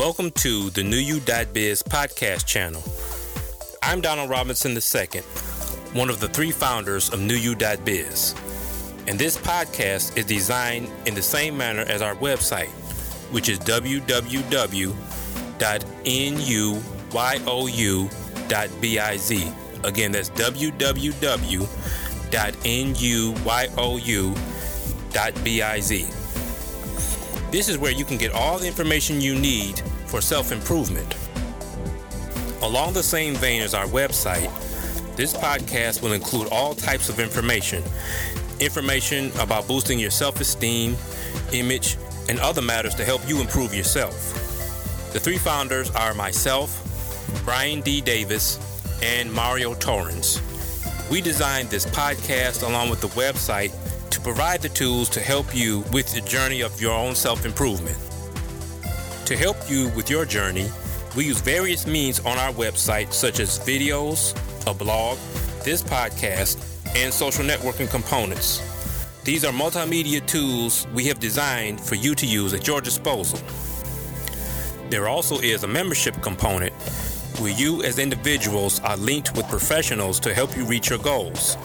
Welcome to the New You.biz podcast channel. I'm Donald Robinson II, one of the three founders of New You.biz. And this podcast is designed in the same manner as our website, which is www.nuyou.biz. Again, that's www.nuyou.biz. This is where you can get all the information you need for self improvement. Along the same vein as our website, this podcast will include all types of information information about boosting your self esteem, image, and other matters to help you improve yourself. The three founders are myself, Brian D. Davis, and Mario Torrens. We designed this podcast along with the website to provide the tools to help you with the journey of your own self improvement. To help you with your journey, we use various means on our website, such as videos, a blog, this podcast, and social networking components. These are multimedia tools we have designed for you to use at your disposal. There also is a membership component where you, as individuals, are linked with professionals to help you reach your goals.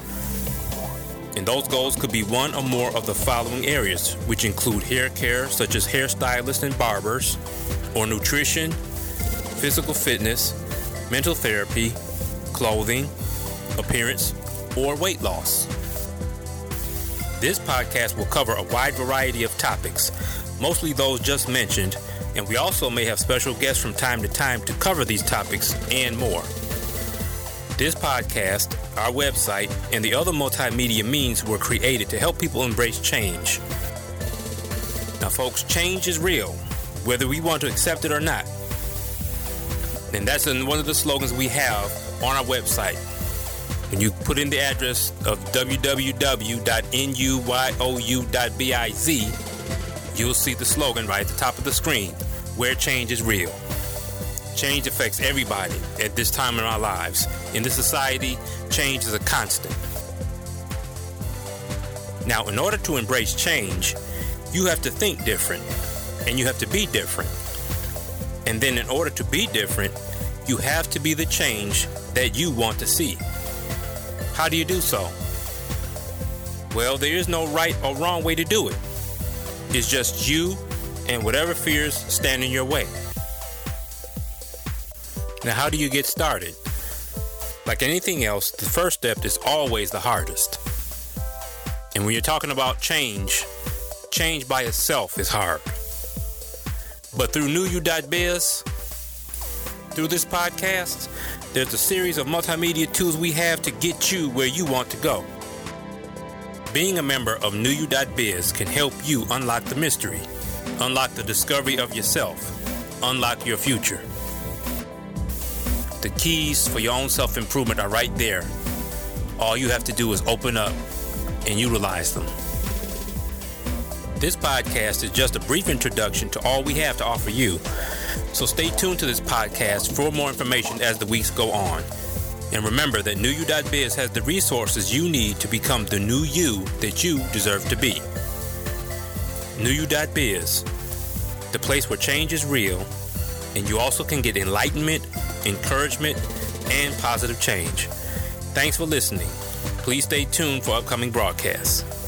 And those goals could be one or more of the following areas, which include hair care, such as hairstylists and barbers, or nutrition, physical fitness, mental therapy, clothing, appearance, or weight loss. This podcast will cover a wide variety of topics, mostly those just mentioned, and we also may have special guests from time to time to cover these topics and more. This podcast, our website, and the other multimedia means were created to help people embrace change. Now, folks, change is real, whether we want to accept it or not. And that's one of the slogans we have on our website. When you put in the address of www.nuyou.biz, you'll see the slogan right at the top of the screen where change is real. Change affects everybody at this time in our lives. In this society, change is a constant. Now, in order to embrace change, you have to think different and you have to be different. And then, in order to be different, you have to be the change that you want to see. How do you do so? Well, there is no right or wrong way to do it. It's just you and whatever fears stand in your way. Now, how do you get started? Like anything else, the first step is always the hardest. And when you're talking about change, change by itself is hard. But through NewYou.biz, through this podcast, there's a series of multimedia tools we have to get you where you want to go. Being a member of NewYou.biz can help you unlock the mystery, unlock the discovery of yourself, unlock your future. The keys for your own self improvement are right there. All you have to do is open up and utilize them. This podcast is just a brief introduction to all we have to offer you. So stay tuned to this podcast for more information as the weeks go on. And remember that NewYou.biz has the resources you need to become the new you that you deserve to be. NewYou.biz, the place where change is real, and you also can get enlightenment encouragement, and positive change. Thanks for listening. Please stay tuned for upcoming broadcasts.